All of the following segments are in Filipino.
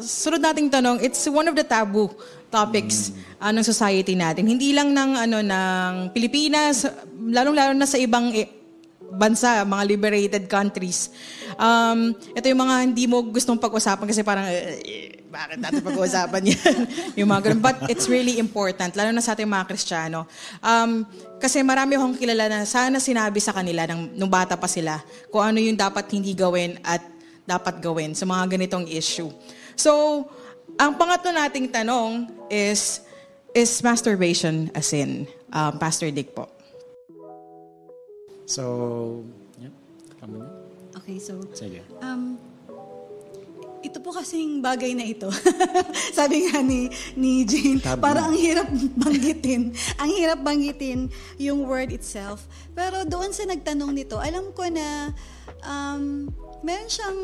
sunod nating tanong, it's one of the taboo topics uh, ng society natin. Hindi lang ng ano ng Pilipinas, lalong-lalo na sa ibang eh, bansa, mga liberated countries. Um, ito yung mga hindi mo gustong pag-usapan kasi parang, eh, bakit natin pag-uusapan yan? yung mga ganun. But it's really important, lalo na sa ating mga Kristiyano. Um, kasi marami akong kilala na sana sinabi sa kanila nung, nung bata pa sila kung ano yung dapat hindi gawin at dapat gawin sa mga ganitong issue. So, ang pangatlo nating tanong is, is masturbation a sin? Um, Pastor Dick po. So, yeah, kami na. Okay, so, Sige. um, ito po kasing bagay na ito. Sabi nga ni, ni Jane, Taboo. parang ang hirap banggitin. ang hirap banggitin yung word itself. Pero doon sa nagtanong nito, alam ko na um, meron siyang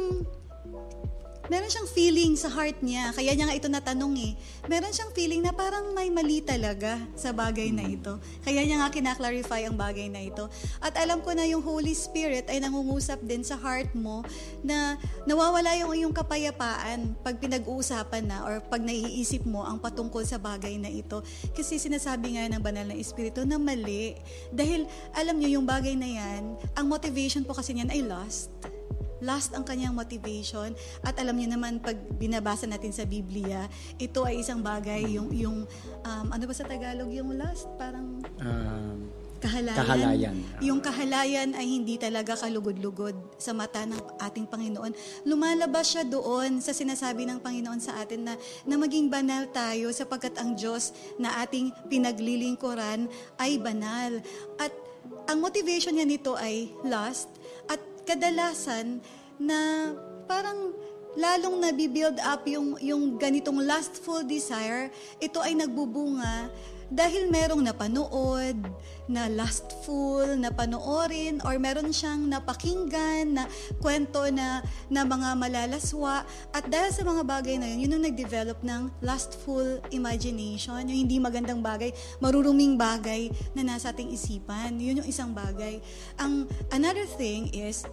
meron siyang feeling sa heart niya. Kaya niya nga ito natanong eh. Meron siyang feeling na parang may mali talaga sa bagay na ito. Kaya niya nga kinaklarify ang bagay na ito. At alam ko na yung Holy Spirit ay nangungusap din sa heart mo na nawawala yung iyong kapayapaan pag pinag-uusapan na or pag naiisip mo ang patungkol sa bagay na ito. Kasi sinasabi nga ng banal na Espiritu na mali. Dahil alam niyo yung bagay na yan, ang motivation po kasi niyan ay lust last ang kanyang motivation at alam niyo naman pag binabasa natin sa Biblia ito ay isang bagay yung yung um, ano ba sa Tagalog yung last parang Um, kahalayan. Kahalayan. Yung kahalayan ay hindi talaga kalugod-lugod sa mata ng ating Panginoon. Lumalabas siya doon sa sinasabi ng Panginoon sa atin na, na maging banal tayo sapagkat ang Diyos na ating pinaglilingkuran ay banal. At ang motivation niya nito ay lust kadalasan na parang lalong nabibuild up yung, yung ganitong lustful desire, ito ay nagbubunga dahil merong napanood na lustful na panoorin or meron siyang napakinggan na kwento na, na mga malalaswa at dahil sa mga bagay na yun, yun ang nag-develop ng lustful imagination, yung hindi magandang bagay, maruruming bagay na nasa ating isipan. Yun yung isang bagay. Ang another thing is,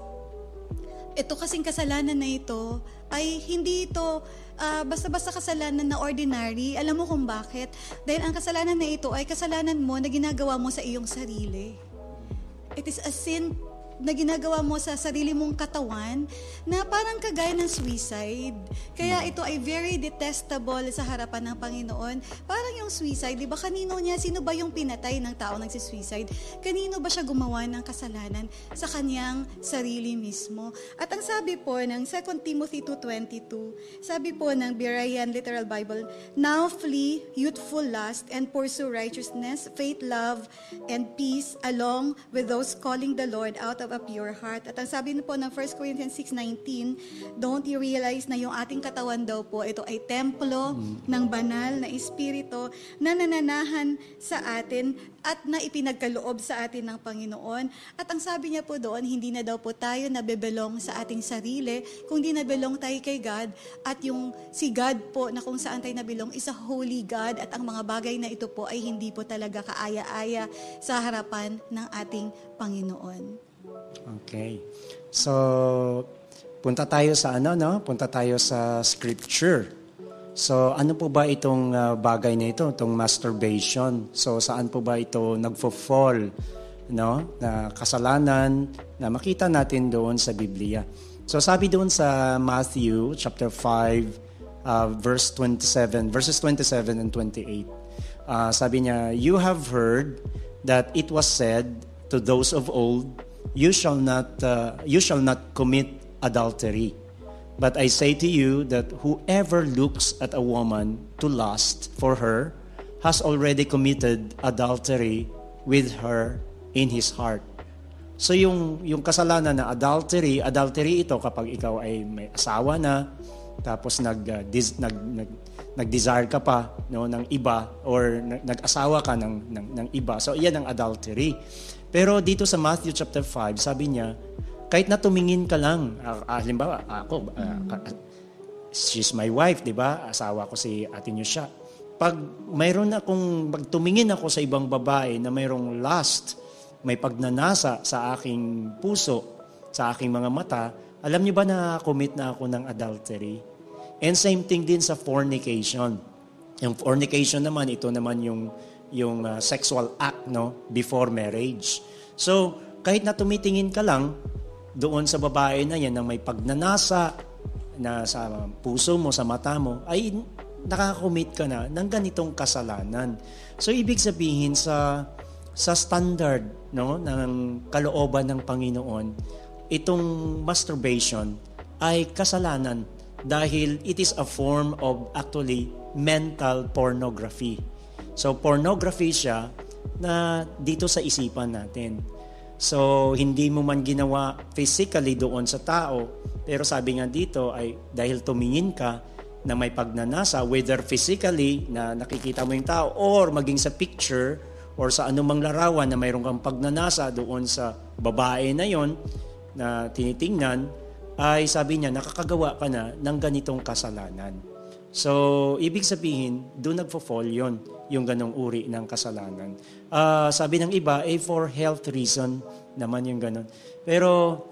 ito kasing kasalanan na ito ay hindi ito ah, basta-basta kasalanan na ordinary. Alam mo kung bakit? Dahil ang kasalanan na ito ay kasalanan mo na ginagawa mo sa iyong sarili. It is a sin na ginagawa mo sa sarili mong katawan na parang kagaya ng suicide. Kaya ito ay very detestable sa harapan ng Panginoon. Parang yung suicide, di ba kanino niya, sino ba yung pinatay ng tao nagsi-suicide? Kanino ba siya gumawa ng kasalanan? Sa kanyang sarili mismo. At ang sabi po ng 2 Timothy 2.22, sabi po ng Berean Literal Bible, Now flee youthful lust and pursue righteousness, faith, love, and peace along with those calling the Lord out of a pure heart. At ang sabi po ng 1 Corinthians 6.19, Don't you realize na yung ating katawan daw po, ito ay templo ng banal na espiritu na nananahan sa atin at na ipinagkaloob sa atin ng Panginoon. At ang sabi niya po doon, hindi na daw po tayo nabebelong sa ating sarili, kundi nabelong tayo kay God at yung si God po na kung saan tayo nabilong is a holy God at ang mga bagay na ito po ay hindi po talaga kaaya-aya sa harapan ng ating Panginoon. Okay. So, punta tayo sa ano, no? Punta tayo sa scripture. So, ano po ba itong uh, bagay na ito, itong masturbation? So, saan po ba ito nagfo-fall, no? Na kasalanan na makita natin doon sa Biblia. So, sabi doon sa Matthew chapter 5 uh, verse 27, verses 27 and 28. Uh, sabi niya, "You have heard that it was said to those of old, you shall not uh, you shall not commit adultery. But I say to you that whoever looks at a woman to lust for her has already committed adultery with her in his heart. So yung yung kasalanan na adultery, adultery ito kapag ikaw ay may asawa na tapos nag uh, dis, nag, nag nag-desire ka pa no ng iba or nag-asawa ka ng, ng ng iba. So iyan ang adultery. Pero dito sa Matthew chapter 5, sabi niya, kahit na tumingin ka lang, uh, uh, halimbawa, ako, uh, she's my wife, di ba? Asawa ko si Ate siya. Pag mayroon akong, pag tumingin ako sa ibang babae na mayroong lust, may pagnanasa sa aking puso, sa aking mga mata, alam niyo ba na commit na ako ng adultery? And same thing din sa fornication. Yung fornication naman, ito naman yung, yung uh, sexual act no, before marriage. So, kahit na tumitingin ka lang doon sa babae na yan na may pagnanasa na sa puso mo, sa mata mo, ay nakakomit ka na ng ganitong kasalanan. So, ibig sabihin sa sa standard no ng kalooban ng Panginoon, itong masturbation ay kasalanan dahil it is a form of actually mental pornography. So pornography siya na dito sa isipan natin. So hindi mo man ginawa physically doon sa tao, pero sabi nga dito ay dahil tumingin ka na may pagnanasa, whether physically na nakikita mo yung tao or maging sa picture or sa anumang larawan na mayroon kang pagnanasa doon sa babae na yon na tinitingnan, ay sabi niya, nakakagawa ka na ng ganitong kasalanan. So, ibig sabihin, doon nagfo-fall yun, yung ganong uri ng kasalanan. Uh, sabi ng iba, eh, for health reason naman yung ganon. Pero,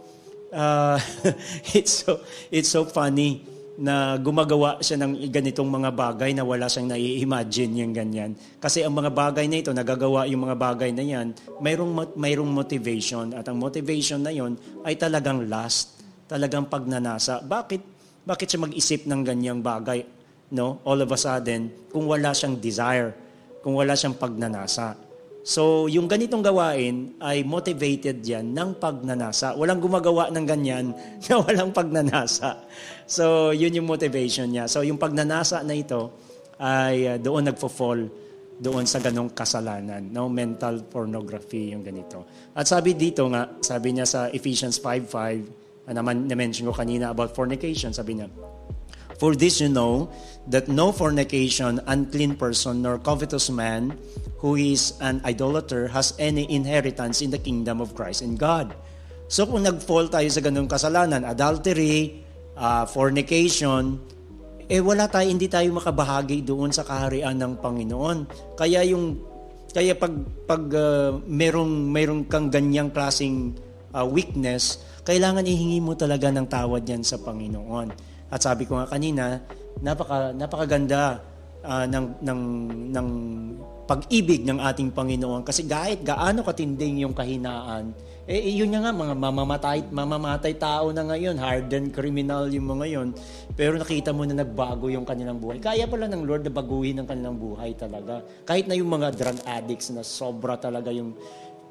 uh, it's, so, it's so funny na gumagawa siya ng ganitong mga bagay na wala siyang nai-imagine yung ganyan. Kasi ang mga bagay na ito, nagagawa yung mga bagay na yan, mayroong, mayroong motivation. At ang motivation na yon ay talagang lust, talagang pagnanasa. Bakit? Bakit siya mag-isip ng ganyang bagay? No? All of a sudden, kung wala siyang desire, kung wala siyang pagnanasa. So, yung ganitong gawain ay motivated yan ng pagnanasa. Walang gumagawa ng ganyan na walang pagnanasa. So, yun yung motivation niya. So, yung pagnanasa na ito ay uh, doon nagfo-fall doon sa ganong kasalanan. No? Mental pornography, yung ganito. At sabi dito nga, sabi niya sa Ephesians 5.5, naman na-mention ko kanina about fornication, sabi niya, For this you know, that no fornication, unclean person, nor covetous man, who is an idolater, has any inheritance in the kingdom of Christ and God. So kung nag-fall tayo sa ganung kasalanan, adultery, uh, fornication, eh wala tayo, hindi tayo makabahagi doon sa kaharian ng Panginoon. Kaya yung kaya pag pag uh, merong merong kang ganyang klasing uh, weakness, kailangan ihingi mo talaga ng tawad yan sa Panginoon. At sabi ko nga kanina, napaka napakaganda uh, ng ng ng pag-ibig ng ating Panginoon kasi kahit gaano katinding yung kahinaan, eh yun nga mga mamamatay mamamatay tao na ngayon, hardened criminal yung mga yon. Pero nakita mo na nagbago yung kanilang buhay. Kaya pala ng Lord na baguhin ang kanilang buhay talaga. Kahit na yung mga drug addicts na sobra talaga yung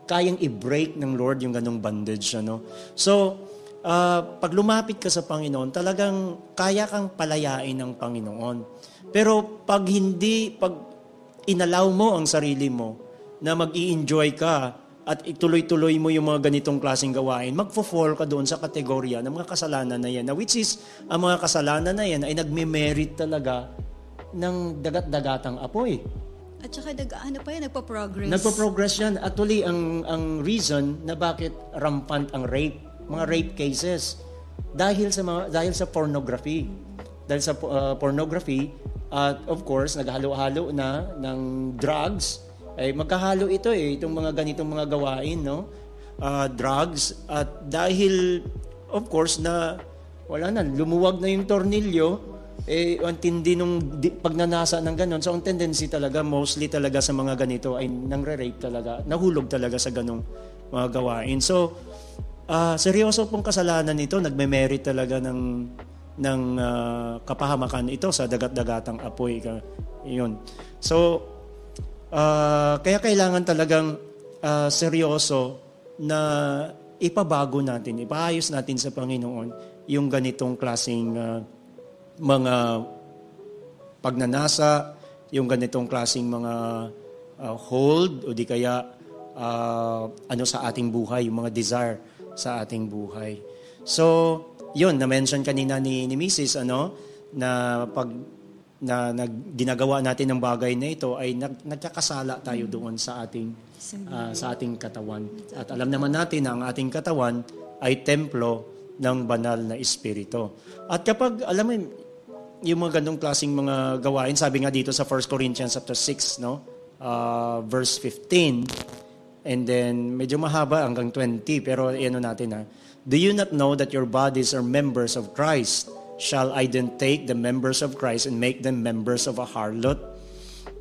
kayang i-break ng Lord yung ganong bandage ano. So, uh, pag lumapit ka sa Panginoon, talagang kaya kang palayain ng Panginoon. Pero pag hindi, pag inalaw mo ang sarili mo na mag enjoy ka at ituloy-tuloy mo yung mga ganitong klaseng gawain, magfo-fall ka doon sa kategorya ng mga kasalanan na yan. Na which is, ang mga kasalanan na yan ay nagme-merit talaga ng dagat-dagatang apoy. At saka nag, ano pa yan, nagpa-progress. Nagpa-progress yan. Actually, ang, ang reason na bakit rampant ang rape mga rape cases. Dahil sa mga dahil sa pornography. Dahil sa uh, pornography at uh, of course naghalo-halo na ng drugs. Ay magkahalo ito eh itong mga ganitong mga gawain no? Uh, drugs. At dahil of course na wala na lumuwag na yung tornilyo eh ang tindi nung di, pagnanasa ng ganon. So ang tendency talaga mostly talaga sa mga ganito ay nangre-rape talaga nahulog talaga sa ganong mga gawain. So uh, seryoso pong kasalanan ito, nagme-merit talaga ng ng uh, kapahamakan ito sa dagat-dagatang apoy. Yun. So, uh, kaya kailangan talagang uh, seryoso na ipabago natin, ipaayos natin sa Panginoon yung ganitong klaseng uh, mga pagnanasa, yung ganitong klaseng mga uh, hold o di kaya uh, ano sa ating buhay, yung mga desire sa ating buhay. So, yun, na-mention kanina ni, ni Mrs. ano, na pag na nag, ginagawa natin ng bagay na ito ay nag, nagkakasala tayo doon sa ating uh, sa ating katawan. At alam naman natin na ang ating katawan ay templo ng banal na espiritu. At kapag alam mo yung mga ganong klaseng mga gawain, sabi nga dito sa 1 Corinthians chapter 6, no? Uh, verse 15, And then, medyo mahaba hanggang 20, pero ano natin ha. Do you not know that your bodies are members of Christ? shall I then take the members of Christ and make them members of a harlot?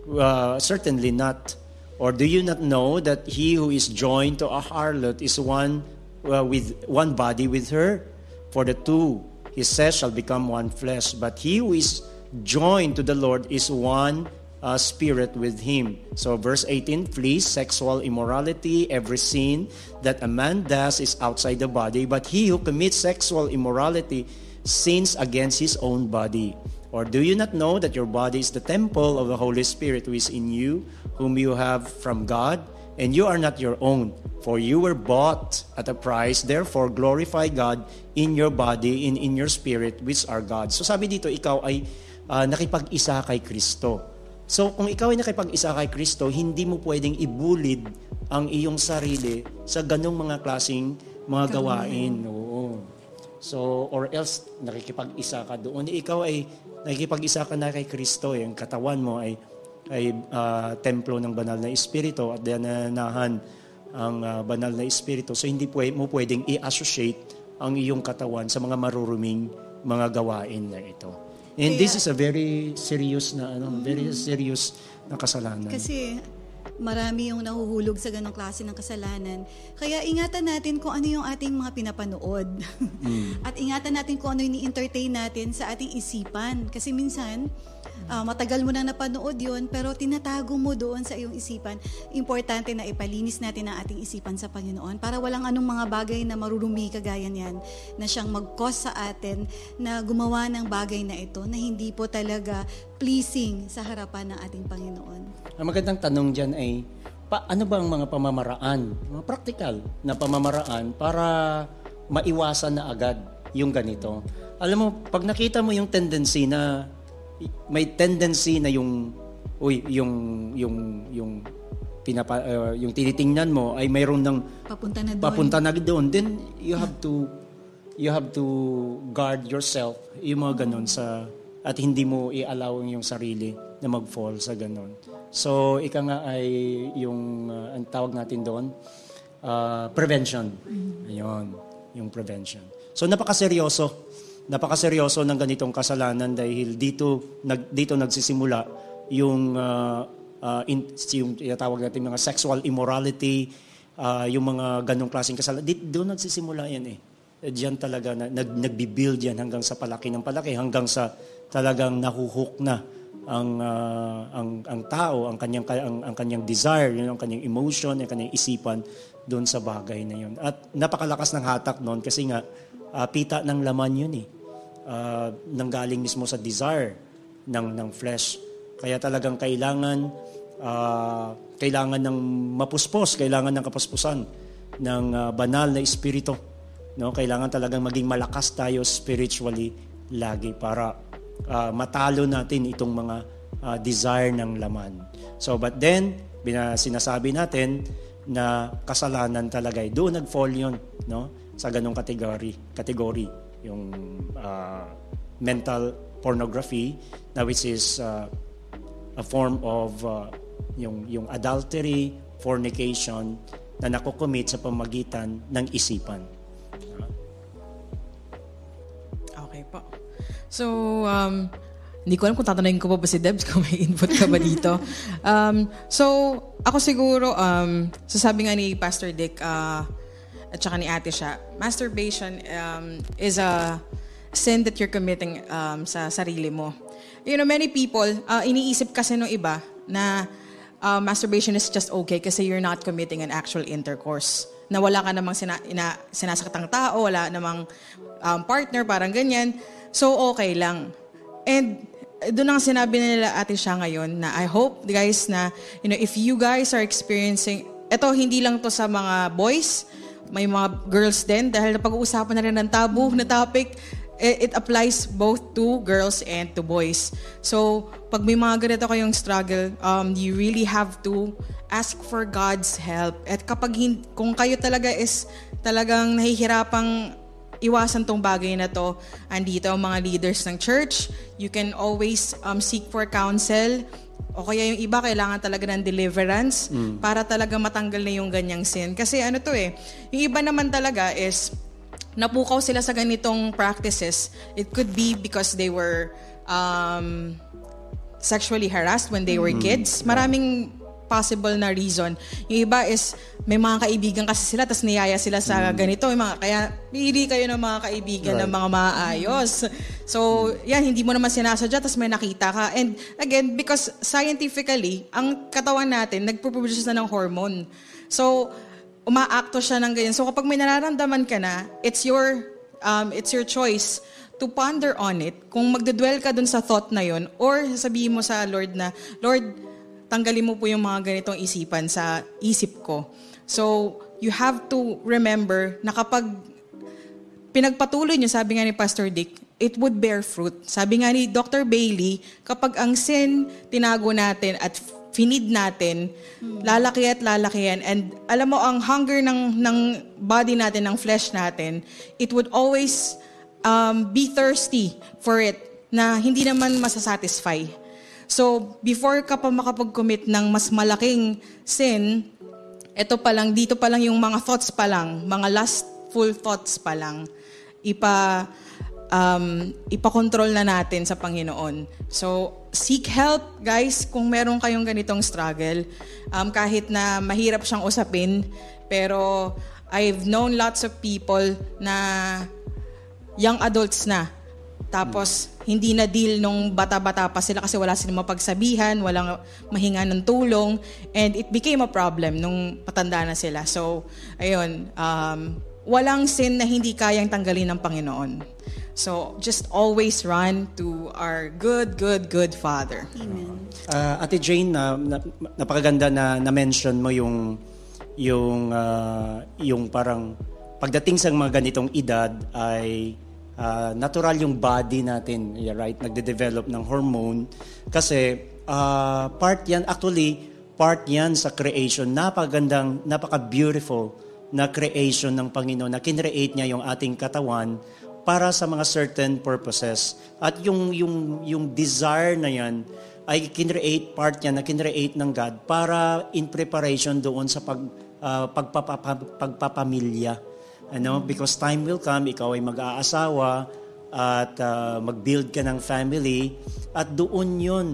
Uh, certainly not. Or do you not know that he who is joined to a harlot is one uh, with one body with her? For the two, he says, shall become one flesh. But he who is joined to the Lord is one uh, spirit with him. So, verse 18 flee sexual immorality. Every sin that a man does is outside the body, but he who commits sexual immorality sins against his own body. Or do you not know that your body is the temple of the Holy Spirit who is in you, whom you have from God? And you are not your own, for you were bought at a price. Therefore, glorify God in your body and in your spirit, which are God. So sabi dito, ikaw ay uh, nakipag-isa kay Kristo. So kung ikaw ay nakipag-isa kay Kristo, hindi mo pwedeng ibulid ang iyong sarili sa ganong mga klasing mga gawain. Oo. So, or else, nakikipag-isa ka doon. Ikaw ay nakikipag-isa ka na kay Kristo. Eh. Ang katawan mo ay, ay uh, templo ng banal na Espiritu at dinanahan ang uh, banal na Espiritu. So, hindi pwede, mo pwedeng i-associate ang iyong katawan sa mga maruruming mga gawain na ito. And this is a very serious na ano, very serious na kasalanan. Kasi marami yung nahuhulog sa ganong klase ng kasalanan. Kaya ingatan natin kung ano yung ating mga pinapanood. Mm. At ingatan natin kung ano yung ni-entertain natin sa ating isipan. Kasi minsan, uh, matagal mo na napanood yon pero tinatago mo doon sa iyong isipan. Importante na ipalinis natin ang ating isipan sa Panginoon para walang anong mga bagay na marurumi kagaya niyan na siyang mag-cause sa atin na gumawa ng bagay na ito na hindi po talaga pleasing sa harapan ng ating Panginoon. Ang magandang tanong dyan ay, pa, ano ba ang mga pamamaraan, mga practical na pamamaraan para maiwasan na agad yung ganito? Alam mo, pag nakita mo yung tendency na may tendency na yung uy, yung yung yung pinapa uh, yung tinitingnan mo ay mayroon ng papunta na doon. Papunta na doon. Then you have to you have to guard yourself yung mga ganun sa at hindi mo i-allow yung sarili na mag-fall sa ganun. So, ika nga ay yung uh, ang tawag natin doon uh, prevention. Ayun, yung prevention. So, napakaseryoso napakaseryoso ng ganitong kasalanan dahil dito nag dito nagsisimula yung uh, uh, in, yung tinatawag natin mga sexual immorality, uh, yung mga ganong klaseng kasalanan. Dito doon nagsisimula yan eh. Diyan talaga na, nag, nagbi-build yan hanggang sa palaki ng palaki, hanggang sa talagang nahuhook na ang uh, ang ang tao, ang kanyang ang, ang kanyang desire, yun ang kanyang emotion, ang kanyang isipan doon sa bagay na yun. At napakalakas ng hatak noon kasi nga uh, pita ng laman yun eh. Uh, nanggaling mismo sa desire ng, ng flesh. Kaya talagang kailangan uh, kailangan ng mapuspos, kailangan ng kapuspusan ng uh, banal na espiritu. No, kailangan talagang maging malakas tayo spiritually lagi para uh, matalo natin itong mga uh, desire ng laman. So but then bina, sinasabi natin na kasalanan talaga doon nag-fall yun, no? Sa ganong category, category yung uh, mental pornography na which is uh, a form of uh, yung yung adultery, fornication na nakocommit sa pamagitan ng isipan. Okay po. So, um, hindi ko alam kung tatanungin ko pa ba si Debs kung may input ka ba dito. um, so, ako siguro, um, sasabi nga ni Pastor Dick, uh, at saka ni ate siya, masturbation um, is a sin that you're committing um, sa sarili mo. You know, many people, uh, iniisip kasi nung iba na uh, masturbation is just okay kasi you're not committing an actual intercourse. Na wala ka namang sina, ina, sinasakatang tao, wala namang um, partner, parang ganyan. So, okay lang. And doon ang sinabi nila ate siya ngayon na I hope guys na, you know, if you guys are experiencing, ito hindi lang to sa mga boys, may mga girls din dahil napag-uusapan na rin ng tabu na topic. It, it applies both to girls and to boys. So, pag may mga ganito kayong struggle, um, you really have to ask for God's help. At kapag hin- kung kayo talaga is talagang nahihirapang iwasan tong bagay na to, andito ang mga leaders ng church. You can always um, seek for counsel o kaya yung iba kailangan talaga ng deliverance mm. para talaga matanggal na yung ganyang sin. Kasi ano to eh, yung iba naman talaga is napukaw sila sa ganitong practices, it could be because they were um, sexually harassed when they were kids. Maraming possible na reason. Yung iba is may mga kaibigan kasi sila tapos niyaya sila sa ganito. Yung mga, kaya pili kayo ng mga kaibigan ng mga maayos. So, yan, hindi mo naman sinasadya tapos may nakita ka. And again, because scientifically, ang katawan natin nagpo-produce na ng hormone. So, umaakto siya ng ganyan. So, kapag may nararamdaman ka na, it's your, um, it's your choice to ponder on it kung magdedwell ka dun sa thought na yon or sabihin mo sa Lord na, Lord, tanggalin mo po yung mga ganitong isipan sa isip ko. So, you have to remember na kapag pinagpatuloy niyo, sabi nga ni Pastor Dick, it would bear fruit. Sabi nga ni Dr. Bailey, kapag ang sin tinago natin at finid natin, lalaki at lalaki yan. And alam mo, ang hunger ng, ng body natin, ng flesh natin, it would always um, be thirsty for it na hindi naman masasatisfy. So, before ka pa makapag-commit ng mas malaking sin, ito pa lang, dito pa lang yung mga thoughts pa lang, mga lustful thoughts pa lang, ipa, um, ipakontrol na natin sa Panginoon. So, seek help, guys, kung meron kayong ganitong struggle. Um, kahit na mahirap siyang usapin, pero I've known lots of people na young adults na. Tapos, hindi na deal nung bata-bata pa sila kasi wala silang mapagsabihan, walang mahinga ng tulong, and it became a problem nung patanda na sila. So, ayun, um, walang sin na hindi kayang tanggalin ng Panginoon. So, just always run to our good, good, good Father. Amen. Ah, Ate Jane, na, na, napakaganda na na-mention mo yung yung ah, yung parang pagdating sa mga ganitong edad ay ah, natural yung body natin, yeah, right? Nagde-develop ng hormone kasi ah, part 'yan actually part 'yan sa creation. Napakagandang, napaka-beautiful na creation ng Panginoon na kinreate niya yung ating katawan para sa mga certain purposes. At yung yung yung desire na 'yan ay kinreate part niya na kinreate ng God para in preparation doon sa pag ah, pagpapa- pagpapamilya. Ano, because time will come ikaw ay mag-aasawa at ah, mag-build ka ng family at doon 'yun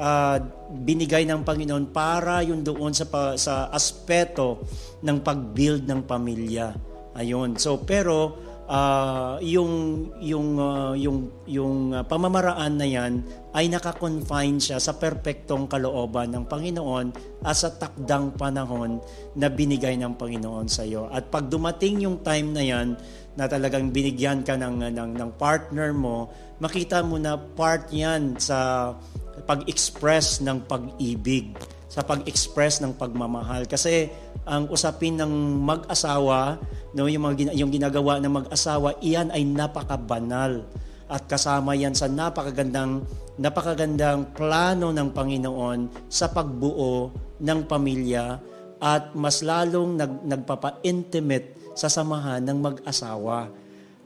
ah, binigay ng Panginoon para yun doon sa sa aspeto ng pag-build ng pamilya. Ayun. So pero ah, yung yung ah, yung yung ah, pamamaraan na 'yan ay naka-confine siya sa perpektong kalooban ng Panginoon at sa takdang panahon na binigay ng Panginoon sa iyo. At pag dumating yung time na 'yan na talagang binigyan ka ng ng, ng partner mo, makita mo na part 'yan sa pag-express ng pag-ibig, sa pag-express ng pagmamahal. Kasi ang usapin ng mag-asawa, no, yung, mga, yung ginagawa ng mag-asawa, iyan ay napakabanal. At kasama yan sa napakagandang, napakagandang plano ng Panginoon sa pagbuo ng pamilya at mas lalong nag, nagpapa-intimate sa samahan ng mag-asawa.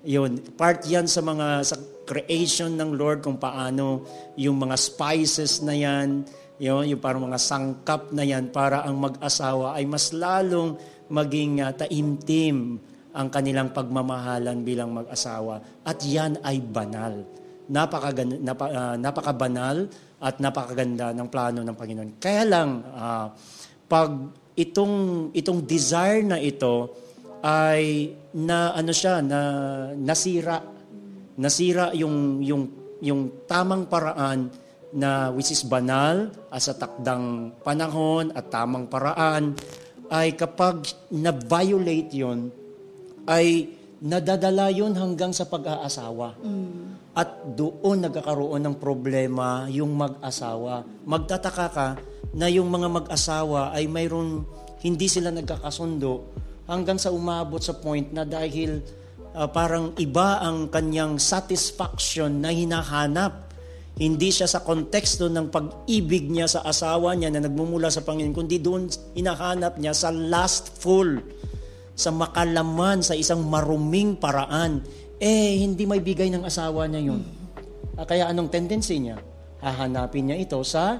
Yun, part yan sa mga sa creation ng Lord kung paano yung mga spices na yan, yun, yung parang mga sangkap na yan para ang mag-asawa ay mas lalong maging uh, taimtim ang kanilang pagmamahalan bilang mag-asawa. At yan ay banal. Napakagan, napa, ah, napakabanal at napakaganda ng plano ng Panginoon. Kaya lang, ah, pag itong, itong desire na ito ay na ano siya na nasira nasira yung yung yung tamang paraan na which is banal at sa takdang panahon at tamang paraan ay kapag na-violate yon ay nadadala yon hanggang sa pag-aasawa. At doon nagkakaroon ng problema yung mag-asawa. Magtataka ka na yung mga mag-asawa ay mayroon hindi sila nagkakasundo hanggang sa umabot sa point na dahil ah, parang iba ang kanyang satisfaction na hinahanap. Hindi siya sa konteksto ng pag-ibig niya sa asawa niya na nagmumula sa Panginoon, kundi doon hinahanap niya sa lustful, sa makalaman, sa isang maruming paraan. Eh, hindi may bigay ng asawa niya yun. Ah, Kaya anong tendency niya? Hahanapin niya ito sa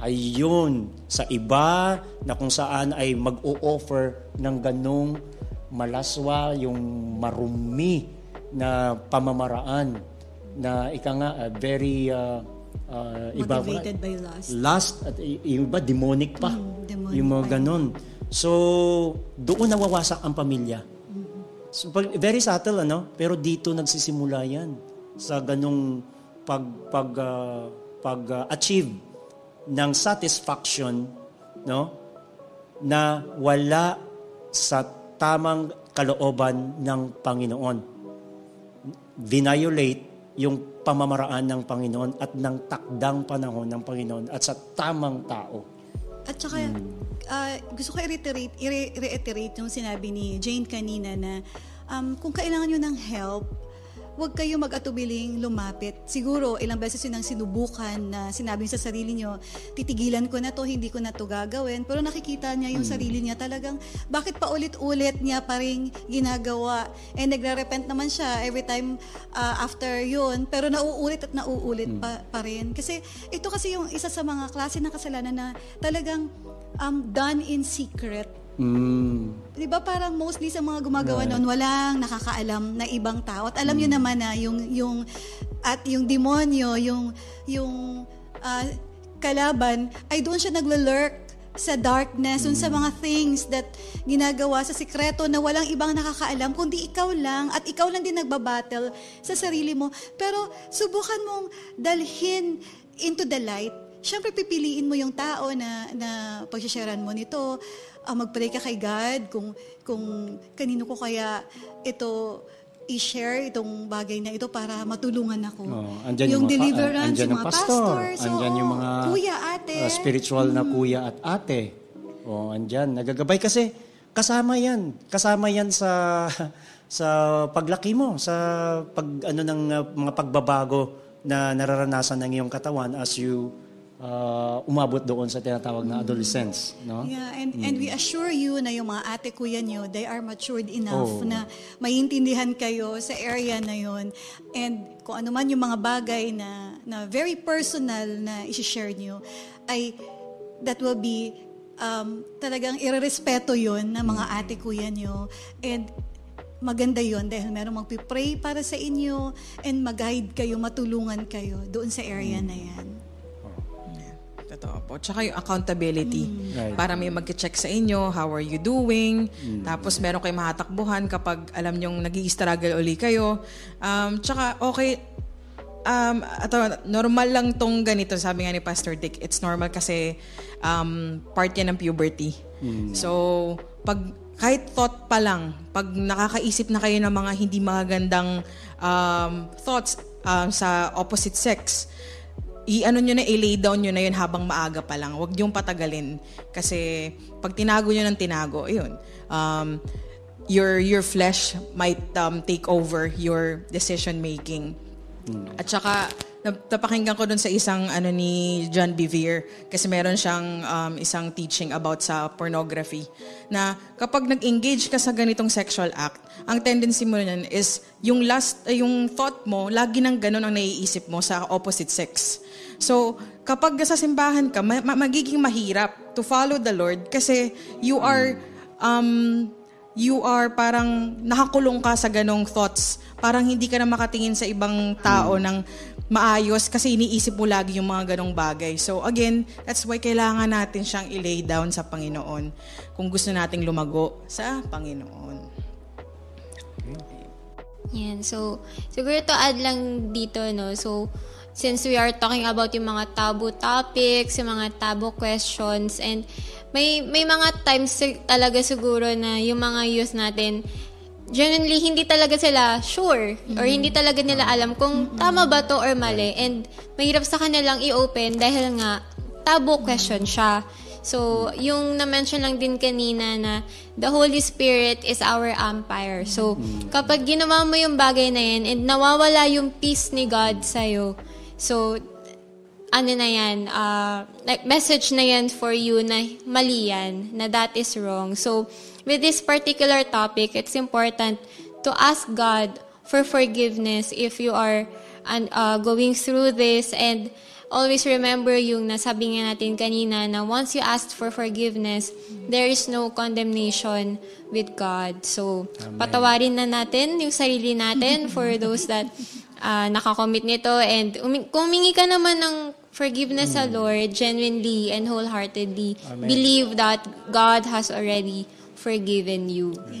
ayun, sa iba na kung saan ay mag-o-offer ng ganong malaswa, yung marumi na pamamaraan na ika nga uh, very uh, uh, iba Motivated by lust. lust at yung iba demonic pa. Mm, demonic yung mga pa ganun. So doon nawawasak ang pamilya. So, pag- very subtle ano, pero dito nagsisimula 'yan sa ganung pag pag ah, pag ah, achieve ng satisfaction no na wala sa tamang kalooban ng Panginoon. Violate yung pamamaraan ng Panginoon at ng takdang panahon ng Panginoon at sa tamang tao. At saka, ah, gusto ko i-reiterate, i- reiterate yung sinabi ni Jane kanina na um, kung kailangan nyo ng help, huwag kayo mag-atubiling lumapit. Siguro, ilang beses yun ang sinubukan na sinabi sa sarili nyo, titigilan ko na to, hindi ko na to gagawin. Pero nakikita niya yung sarili niya talagang, bakit pa ulit-ulit niya pa rin ginagawa? And nagre-repent naman siya every time ah, after yun. Pero nauulit at nauulit pa, pa rin. Kasi ito kasi yung isa sa mga klase ng kasalanan na talagang um, done in secret. Mm. Di ba parang mostly sa mga gumagawa noon, walang nakakaalam na ibang tao. At alam nyo naman na yung, yung, at yung demonyo, yung, yung ah, kalaban, ay doon siya naglalurk sa darkness, dun sa mga things that ginagawa sa sikreto na walang ibang nakakaalam, kundi ikaw lang, at ikaw lang din nagbabattle sa sarili mo. Pero subukan mong dalhin into the light. Siyempre, pipiliin mo yung tao na, na pagsasharean mo nito. Ah, mag-pray ka kay God kung, kung kanino ko kaya ito i-share itong bagay na ito para matulungan ako. Oh, andyan yung, mga, pa- deliverance, andyan yung mga pastor, pastor. So, andyan yung mga kuya, ate. uh, spiritual na kuya at ate. Oh, andyan, nagagabay kasi kasama 'yan. Kasama 'yan sa sa paglaki mo, sa pag ano ng uh, mga pagbabago na nararanasan ng iyong katawan as you uh, umabot doon sa tinatawag na adolescence, no? Yeah, and and we assure you na yung mga ate kuya nyo, they are matured enough Oh. na maintindihan kayo sa area na yon. And kung ano man yung mga bagay na na very personal na i-share nyo, ay that will be um, talagang irerespeto yon ng mga ate kuya nyo. And maganda yon dahil merong magpipray para sa inyo and mag-guide kayo, matulungan kayo doon sa area na yan. Totoo po. Tsaka yung accountability. Right. Para may mag-check sa inyo, how are you doing? Tapos meron kayo mahatakbuhan kapag alam nyong nag struggle uli kayo. Um, tsaka okay, um, ato, normal lang tong ganito, sabi nga ni Pastor Dick, it's normal kasi um, part yan ng puberty. So, pag kahit thought pa lang, pag nakakaisip na kayo ng mga hindi magagandang um, thoughts um, sa opposite sex, i-ano nyo na, i-lay down nyo na yun habang maaga pa lang. Huwag niyong patagalin. Kasi pag tinago nyo ng tinago, ayun, um, your, your flesh might um, take over your decision making. At saka, nap- napakinggan ko dun sa isang ano ni John Bevere kasi meron siyang um, isang teaching about sa pornography na kapag nag-engage ka sa ganitong sexual act, ang tendency mo nun is yung last, eh, yung thought mo, lagi nang ganun ang naiisip mo sa opposite sex. So, kapag sa simbahan ka, ma- ma- magiging mahirap to follow the Lord kasi you are um, you are parang nakakulong ka sa ganong thoughts. Parang hindi ka na makatingin sa ibang tao ng maayos kasi iniisip mo lagi yung mga ganong bagay. So again, that's why kailangan natin siyang i-lay down sa Panginoon kung gusto nating lumago sa Panginoon. Yan. So, siguro to add lang dito, no? So, since we are talking about yung mga taboo topics, yung mga taboo questions, and may may mga times talaga siguro na yung mga youth natin, genuinely, hindi talaga sila sure or hindi talaga nila alam kung tama ba to or mali. And mahirap sa kanilang i-open dahil nga taboo question siya. So, yung na-mention lang din kanina na the Holy Spirit is our umpire. So, kapag ginawa mo yung bagay na yan and nawawala yung peace ni God sa'yo, so, ano na yan, uh, like message na yan for you na mali yan, na that is wrong. So, with this particular topic, it's important to ask God for forgiveness if you are and uh, going through this and always remember yung nasabi nga natin kanina na once you asked for forgiveness, there is no condemnation with God. So, patawarin na natin yung sarili natin for those that uh, nakakommit nito. And umi- kung humingi ka naman ng forgiveness sa Lord, genuinely and wholeheartedly, believe that God has already forgiven you.